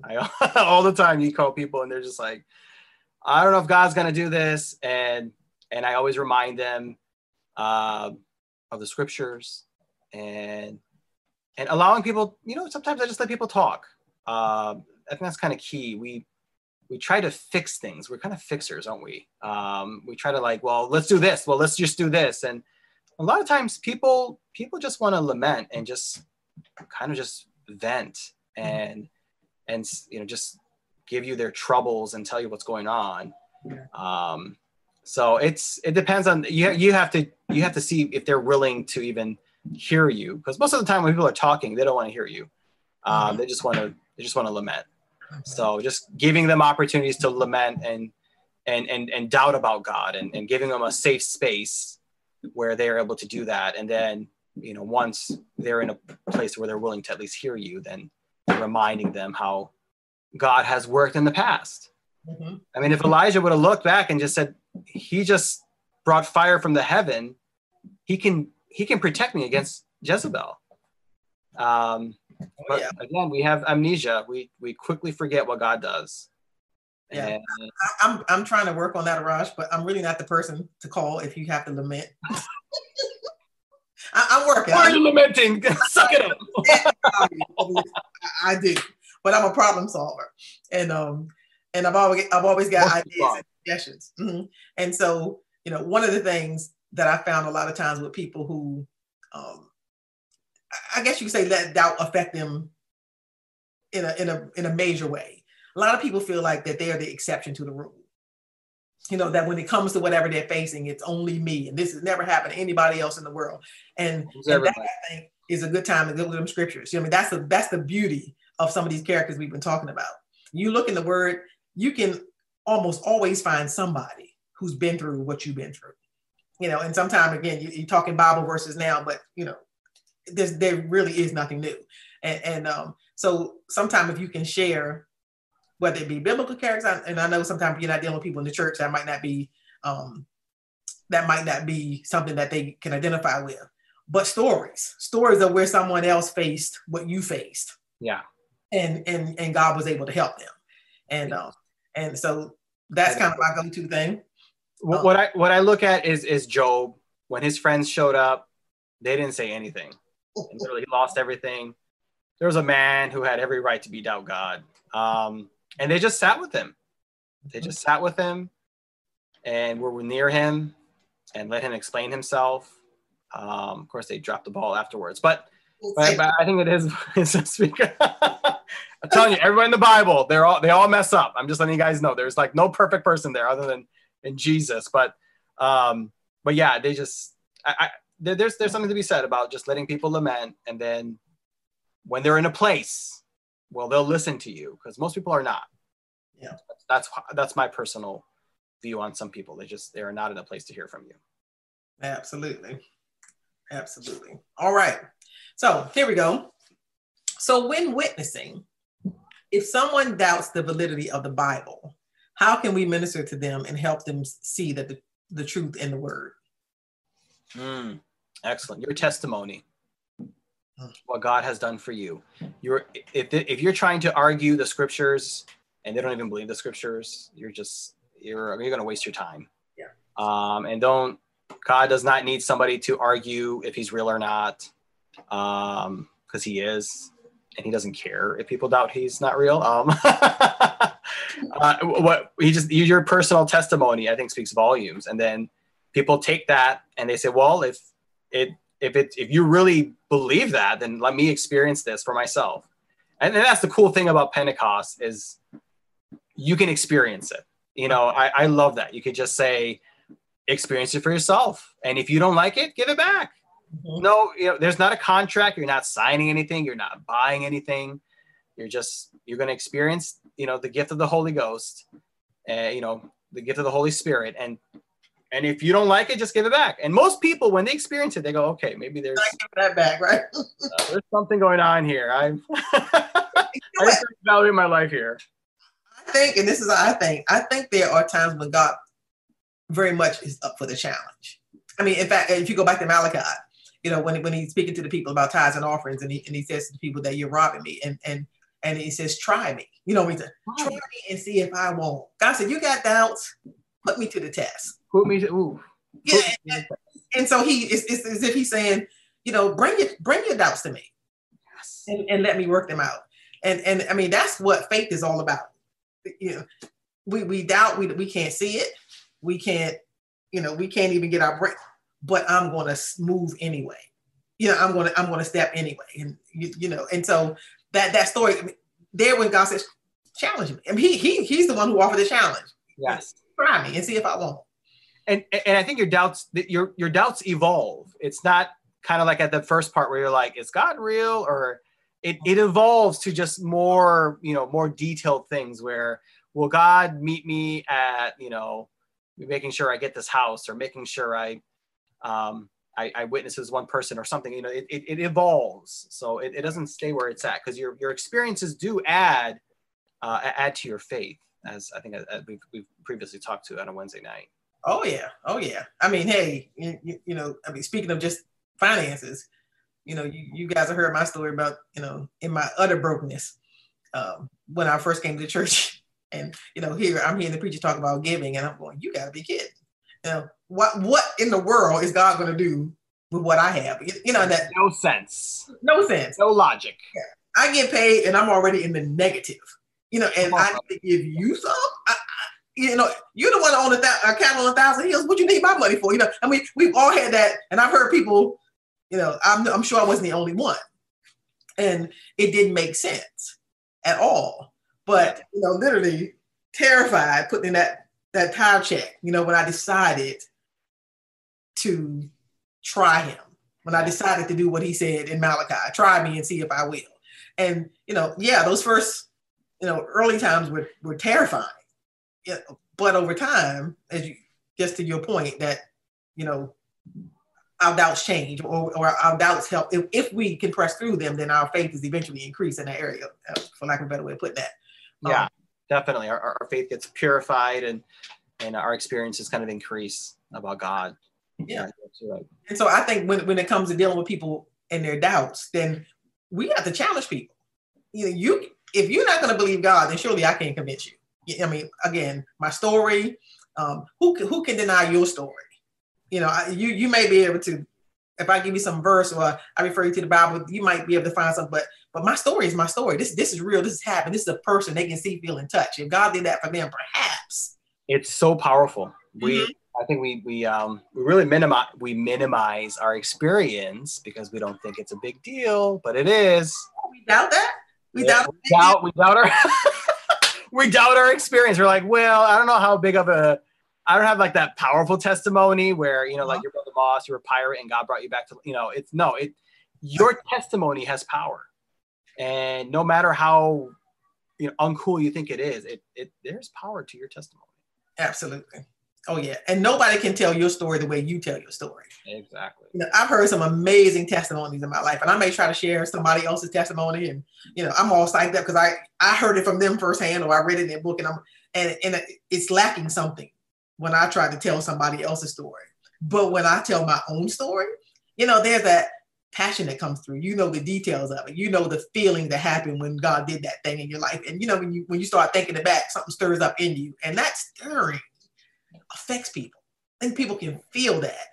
I, [LAUGHS] all the time, you call people, and they're just like, "I don't know if God's gonna do this," and and I always remind them uh, of the scriptures and and allowing people. You know, sometimes I just let people talk. Uh, I think that's kind of key. We we try to fix things. We're kind of fixers, aren't we? Um, we try to like, well, let's do this. Well, let's just do this. And a lot of times, people people just want to lament and just kind of just vent and and you know just give you their troubles and tell you what's going on. Um, so it's it depends on you. You have to you have to see if they're willing to even hear you because most of the time when people are talking, they don't want to hear you. Um, mm-hmm. They just want to they just want to lament. So just giving them opportunities to lament and and and, and doubt about God and, and giving them a safe space where they're able to do that. And then, you know, once they're in a place where they're willing to at least hear you, then reminding them how God has worked in the past. Mm-hmm. I mean, if Elijah would have looked back and just said, he just brought fire from the heaven, he can he can protect me against Jezebel. Um, Oh, but yeah. again, we have amnesia. We we quickly forget what God does. Yeah, and, I, am I'm, I'm trying to work on that, Raj, but I'm really not the person to call if you have to lament. [LAUGHS] I, am working. Why are you lamenting? [LAUGHS] Suck it up. [LAUGHS] I, do, but I'm a problem solver, and um, and I've always I've always got ideas suggestions. Mm-hmm. And so, you know, one of the things that I found a lot of times with people who um, I guess you could say let doubt affect them in a in a in a major way. A lot of people feel like that they are the exception to the rule. You know that when it comes to whatever they're facing, it's only me, and this has never happened to anybody else in the world. And, and that I think is a good time to go with them scriptures. You know, I mean that's the that's the beauty of some of these characters we've been talking about. You look in the Word, you can almost always find somebody who's been through what you've been through. You know, and sometimes again, you, you're talking Bible verses now, but you know, there's, there really is nothing new. And, and um, So sometimes if you can share, whether it be biblical characters, and I know sometimes you're not dealing with people in the church that might not be um, that might not be something that they can identify with. But stories, stories of where someone else faced what you faced. Yeah. And and and God was able to help them. And um and so that's kind of my go-to thing. What, what I what I look at is is Job when his friends showed up, they didn't say anything. And Literally, he lost everything. There was a man who had every right to be doubt God, um, and they just sat with him. They just sat with him, and were near him, and let him explain himself. Um, of course, they dropped the ball afterwards, but, but, but I think it is. [LAUGHS] It's I'm telling you, everyone in the Bible, they're all they all mess up. I'm just letting you guys know. There's like no perfect person there other than in Jesus. But um, but yeah, they just I, I there's there's something to be said about just letting people lament, and then when they're in a place, well, they'll listen to you because most people are not. Yeah, that's that's my personal view on some people. They just they are not in a place to hear from you. Absolutely, absolutely. All right, so here we go. So when witnessing, if someone doubts the validity of the Bible, how can we minister to them and help them see that the, the truth in the word? Mm, excellent. Your testimony, what God has done for you. You're if if you're trying to argue the scriptures and they don't even believe the scriptures, you're just you're you're going to waste your time. Yeah. Um, and don't God does not need somebody to argue if he's real or not, um, because he is and he doesn't care if people doubt he's not real. Um, [LAUGHS] uh, what he just your personal testimony, I think, speaks volumes, and then people take that and they say, well, if it if it if you really believe that, then let me experience this for myself. And, and that's the cool thing about Pentecost is you can experience it. You know, I, I love that. You could just say, experience it for yourself. And if you don't like it, give it back. Mm-hmm. No, you know, there's not a contract. You're not signing anything. You're not buying anything. You're just you're going to experience, you know, the gift of the Holy Ghost, and uh, you know, the gift of the Holy Spirit. And and if you don't like it, just give it back. And most people, when they experience it, they go, okay, maybe there's that back, right? [LAUGHS] uh, there's something going on here. I'm I [LAUGHS] value my life here. I think, and this is I think, I think there are times when God very much is up for the challenge. I mean, in fact, if you go back to Malachi, you know, when, when he's speaking to the people about tithes and offerings, and he, and he says to the people that you're robbing me, and and and he says, try me. You know, he said, try me and see if I won't. God said, you got doubts, put me to the test. Put me to, ooh. Yeah, and, and, so he it's, it's as if he's saying, you know, bring your bring your doubts to me, yes. and, and let me work them out. And and I mean, that's what faith is all about. You know, we we doubt, we we can't see it, we can't, you know, we can't even get our breath but I'm going to move anyway. You know, I'm going to I'm going to step anyway, and you, you know, and so that that story there when God says challenge me, I mean, he he he's the one who offered the challenge. Yes, try me and see if I won't. And and I think your doubts your your doubts evolve. It's not kind of like at the first part where you're like, is God real or it, it evolves to just more, you know, more detailed things where will God meet me at, you know, making sure I get this house or making sure I um, I, I witness as one person or something. You know, it, it, it evolves, so it, it, doesn't stay where it's at because your your experiences do add uh, add to your faith, as I think as uh, we've, we've previously talked to on a Wednesday night. Oh yeah, oh yeah. I mean, hey, you, you know, I mean, speaking of just finances, you know, you, you guys have heard my story about, you know, in my utter brokenness, um, when I first came to church, [LAUGHS] and you know, here I'm hearing the preacher talk about giving, and I'm going, you got to be kidding. Know, what what in the world is God going to do with what I have? You know that no sense, no sense, no logic. Yeah. I get paid and I'm already in the negative. You know, and I need to give you some. I, I, you know, you're the one that own a, th- a cattle on a thousand hills. What you need my money for? You know, I mean, we've all had that, and I've heard people. You know, I'm, I'm sure I wasn't the only one, and it didn't make sense at all. But you know, literally terrified putting in that that tithe check. You know, when I decided to try him when I decided to do what he said in Malachi, try me and see if I will. And, you know, yeah, those first, you know, early times were, were terrifying. Yeah, but over time, as you just to your point that, you know, our doubts change or, or our doubts help. If, if we can press through them, then our faith is eventually increased in that area, uh, for lack of a better way of putting that. Yeah, um, definitely. Our, our faith gets purified and and our experiences kind of increase about God. Yeah. And so I think when, when it comes to dealing with people and their doubts, then we have to challenge people. You know, you if you're not going to believe God, then surely I can't convince you. I mean, again, my story. Um, who who can deny your story? You know, you you may be able to. If I give you some verse or I refer you to the Bible, you might be able to find something. But but my story is my story. This this is real. This is happening. This is a person they can see, feel, and touch. If God did that for them, perhaps it's so powerful. We mm-hmm. I think we we um we really minimize we minimize our experience because we don't think it's a big deal, but it is. We doubt that. We yeah, doubt. We doubt. We doubt our. [LAUGHS] we doubt our experience. We're like, well, I don't know how big of a. I don't have like that powerful testimony where you know, like uh-huh. your brother Moss, you're a pirate and God brought you back to. You know, it's no, it. Your testimony has power, and no matter how, you know, uncool you think it is, it it there's power to your testimony. Absolutely. Oh yeah, and nobody can tell your story the way you tell your story. Exactly. You know, I've heard some amazing testimonies in my life, and I may try to share somebody else's testimony, and you know, I'm all psyched up because I I heard it from them firsthand, or I read it in their book, and I'm and and it's lacking something when I try to tell somebody else's story. But when I tell my own story, you know, there's that passion that comes through. You know the details of it. You know the feeling that happened when God did that thing in your life, and you know when you when you start thinking it back, something stirs up in you, and that stirring affects people. and people can feel that,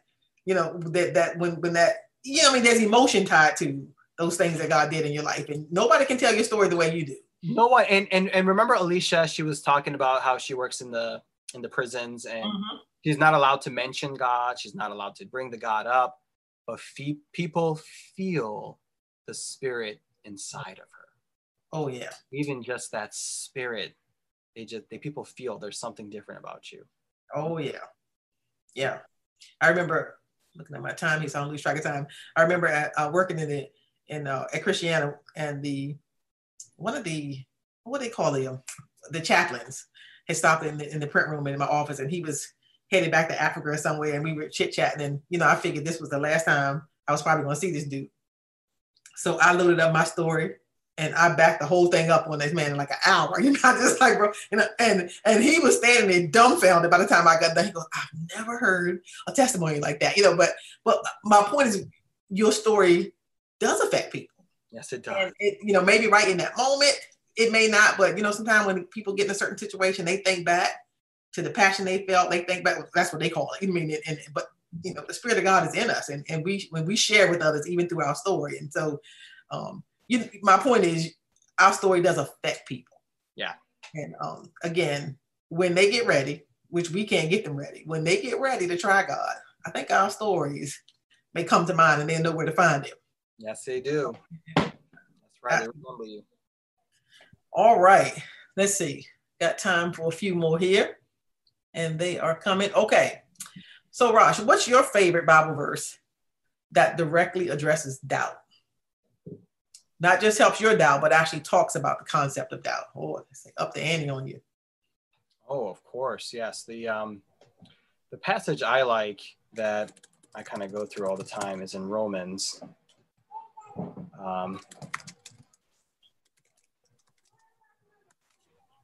you know, that that when when that, you know, I mean, there's emotion tied to those things that God did in your life, and nobody can tell your story the way you do. No one, and and and remember Alicia, she was talking about how she works in the in the prisons, and mm-hmm. she's not allowed to mention God. She's not allowed to bring the God up, but fe- people feel the spirit inside of her. Oh yeah, even just that spirit, they just they people feel there's something different about you. Oh yeah, yeah. I remember looking at my time. He's on lose track of time. I remember at, uh, working in the in uh, at Christiana and the one of the what do they call them the chaplains had stopped in the, in the print room in my office and he was headed back to Africa or somewhere and we were chit chatting and you know I figured this was the last time I was probably going to see this dude. So I loaded up my story and I backed the whole thing up on this man in like an hour. [LAUGHS] You know, just like bro, and and and he was standing there dumbfounded by the time I got done. He goes, "I've never heard a testimony like that." You know, but but my point is, your story does affect people. Yes, it does. It, you know, maybe right in that moment, it may not, but you know, sometimes when people get in a certain situation, they think back to the passion they felt. They think back. That's what they call it. You mean, and, but you know, the spirit of God is in us, and and we when we share with others, even through our story, and so. Um, you, my point is, our story does affect people. Yeah. And um, again, when they get ready, which we can't get them ready, when they get ready to try God, I think our stories may come to mind and they know where to find Him. Yes, they do. That's right. They remember you. All right. Let's see. Got time for a few more here. And they are coming. Okay. So, Raj, what's your favorite Bible verse that directly addresses doubt? not just helps your doubt, but actually talks about the concept of doubt. Oh, up the ante on you. Oh, of course, yes. The um, the passage I like that I kind of go through all the time is in Romans. Um,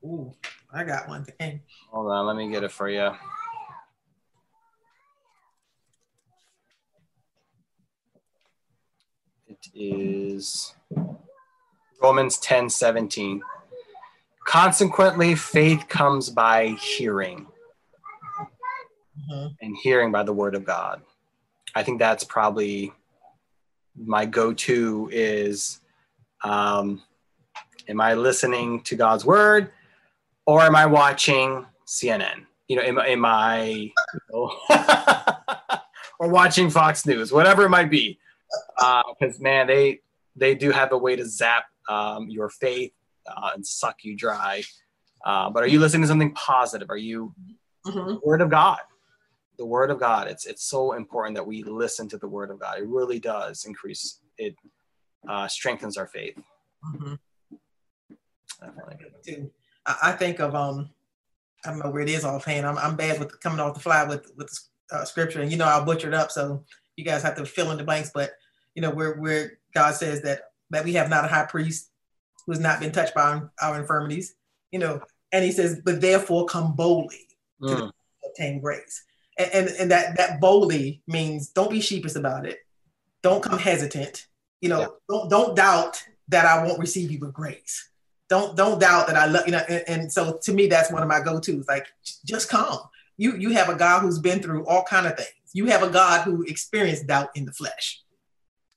Ooh, I got one. thing. Hold on, let me get it for you. It is Romans 10 17. Consequently, faith comes by hearing, mm-hmm. and hearing by the word of God. I think that's probably my go to is um, am I listening to God's word or am I watching CNN? You know, am, am I, you know, [LAUGHS] or watching Fox News, whatever it might be because uh, man, they they do have a way to zap um, your faith uh, and suck you dry. Uh, but are you listening to something positive? Are you mm-hmm. Word of God? The Word of God. It's it's so important that we listen to the Word of God. It really does increase. It uh, strengthens our faith. Mm-hmm. Definitely. I think of um, I don't know where it is offhand. I'm I'm bad with coming off the fly with with uh, scripture, and you know I'll butcher it up. So you guys have to fill in the blanks, but you know, where where God says that that we have not a high priest who has not been touched by our, our infirmities, you know, and he says, but therefore come boldly mm. to obtain grace. And, and, and that that boldly means don't be sheepish about it. Don't come hesitant. You know, yeah. don't don't doubt that I won't receive you with grace. Don't don't doubt that I love you know. And, and so to me, that's one of my go-tos. Like just come. You you have a God who's been through all kind of things. You have a God who experienced doubt in the flesh.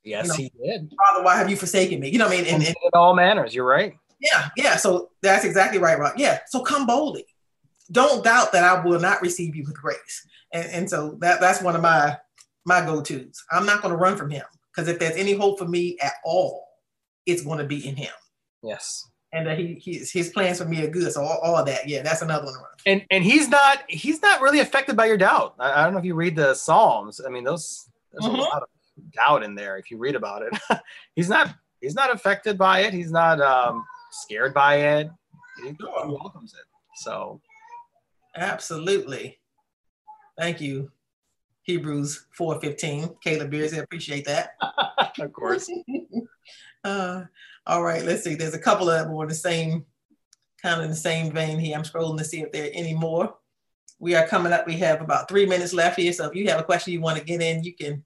Yes, you know, he did. Father, why have you forsaken me? You know what I mean? And, and, in all manners, you're right. Yeah, yeah. So that's exactly right, Rock. Yeah. So come boldly. Don't doubt that I will not receive you with grace. And, and so that that's one of my my go-tos. I'm not going to run from him because if there's any hope for me at all, it's going to be in him. Yes. And uh, he, his, his plans for me are good. So all, all that, yeah, that's another one. And and he's not he's not really affected by your doubt. I, I don't know if you read the Psalms. I mean, those there's mm-hmm. a lot of doubt in there if you read about it. [LAUGHS] he's not he's not affected by it. He's not um, scared by it. He, he welcomes it. So absolutely. Thank you. Hebrews 4:15. Caleb Beers, I appreciate that. [LAUGHS] of course. [LAUGHS] uh, all right, let's see. There's a couple of more in the same kind of in the same vein here. I'm scrolling to see if there are any more. We are coming up. We have about three minutes left here. So if you have a question you want to get in, you can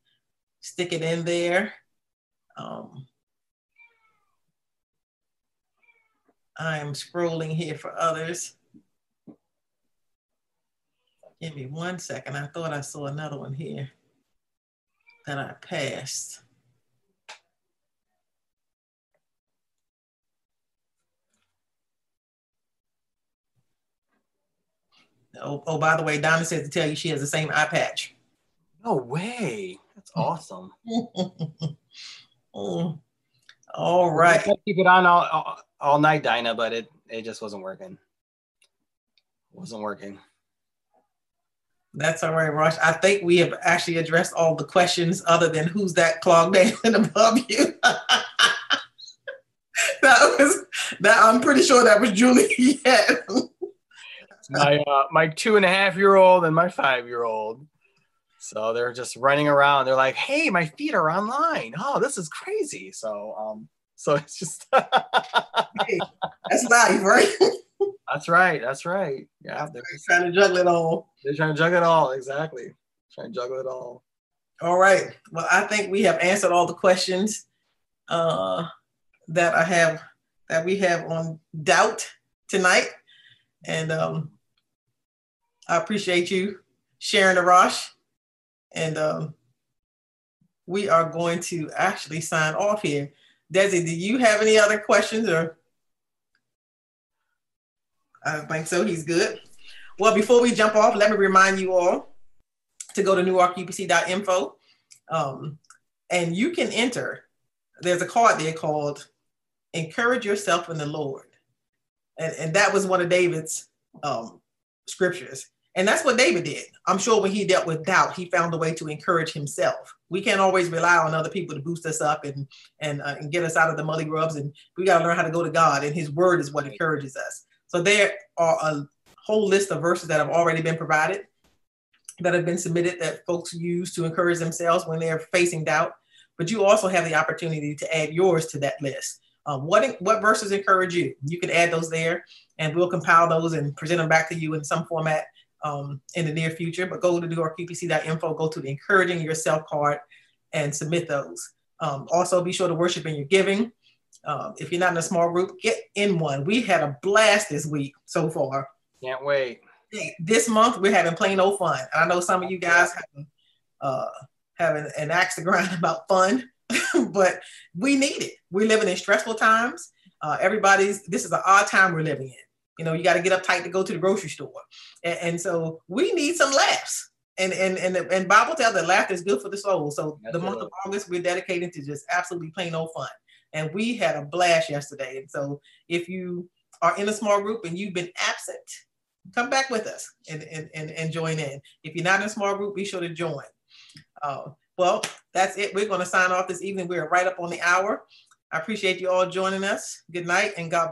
stick it in there. Um, I'm scrolling here for others. Give me one second. I thought I saw another one here that I passed. Oh, oh, by the way, Donna says to tell you she has the same eye patch. No way. That's [LAUGHS] awesome. mm. All right. keep it on all, all, all, night, Dinah, but it, it just wasn't working. It wasn't working. That's all right, Rosh. I think we have actually addressed all the questions other than who's that clogged [LAUGHS] in above you. [LAUGHS] that was that I'm pretty sure that was Julie. [LAUGHS] my uh, my two and a half year old and my five year old. So they're just running around. They're like, "Hey, my feet are online. Oh, this is crazy." So um, so it's just hey, that's life, right? That's right. That's right. Yeah, they're trying to juggle it all. They're trying to juggle it all. Exactly. Trying to juggle it all. All right. Well, I think we have answered all the questions uh, that I have that we have on doubt tonight, and um, I appreciate you sharing the rush. And um, we are going to actually sign off here. Desi, do you have any other questions or? I think so. He's good. Well, before we jump off, let me remind you all to go to newarkupc.info. Um, and you can enter. There's a card there called Encourage Yourself in the Lord. And, and that was one of David's um, scriptures. And that's what David did. I'm sure when he dealt with doubt, he found a way to encourage himself. We can't always rely on other people to boost us up and and, uh, and get us out of the muddy grubs. And we got to learn how to go to God, and His Word is what encourages us. So there are a whole list of verses that have already been provided, that have been submitted that folks use to encourage themselves when they're facing doubt. But you also have the opportunity to add yours to that list. Um, what what verses encourage you? You can add those there, and we'll compile those and present them back to you in some format um, in the near future, but go to newarkupc.info, go to the encouraging yourself card and submit those. Um, also, be sure to worship in your giving. Um, if you're not in a small group, get in one. We had a blast this week so far. Can't wait. This month we're having plain old fun. I know some of you guys have uh, having an axe to grind [LAUGHS] about fun, [LAUGHS] but we need it. We're living in stressful times. Uh, everybody's this is an odd time we're living in. You know, you got to get uptight to go to the grocery store. And, and, so we need some laughs. And and and and Bible tells that laughter is good for the soul. So That's the month of August, we're dedicated to just absolutely plain old fun. And we had a blast yesterday. And so if you are in a small group and you've been absent, come back with us and, and, and, and join in. If you're not in a small group, be sure to join. Uh, well, that's it. We're going to sign off this evening. We're right up on the hour. I appreciate you all joining us. Good night and God bless.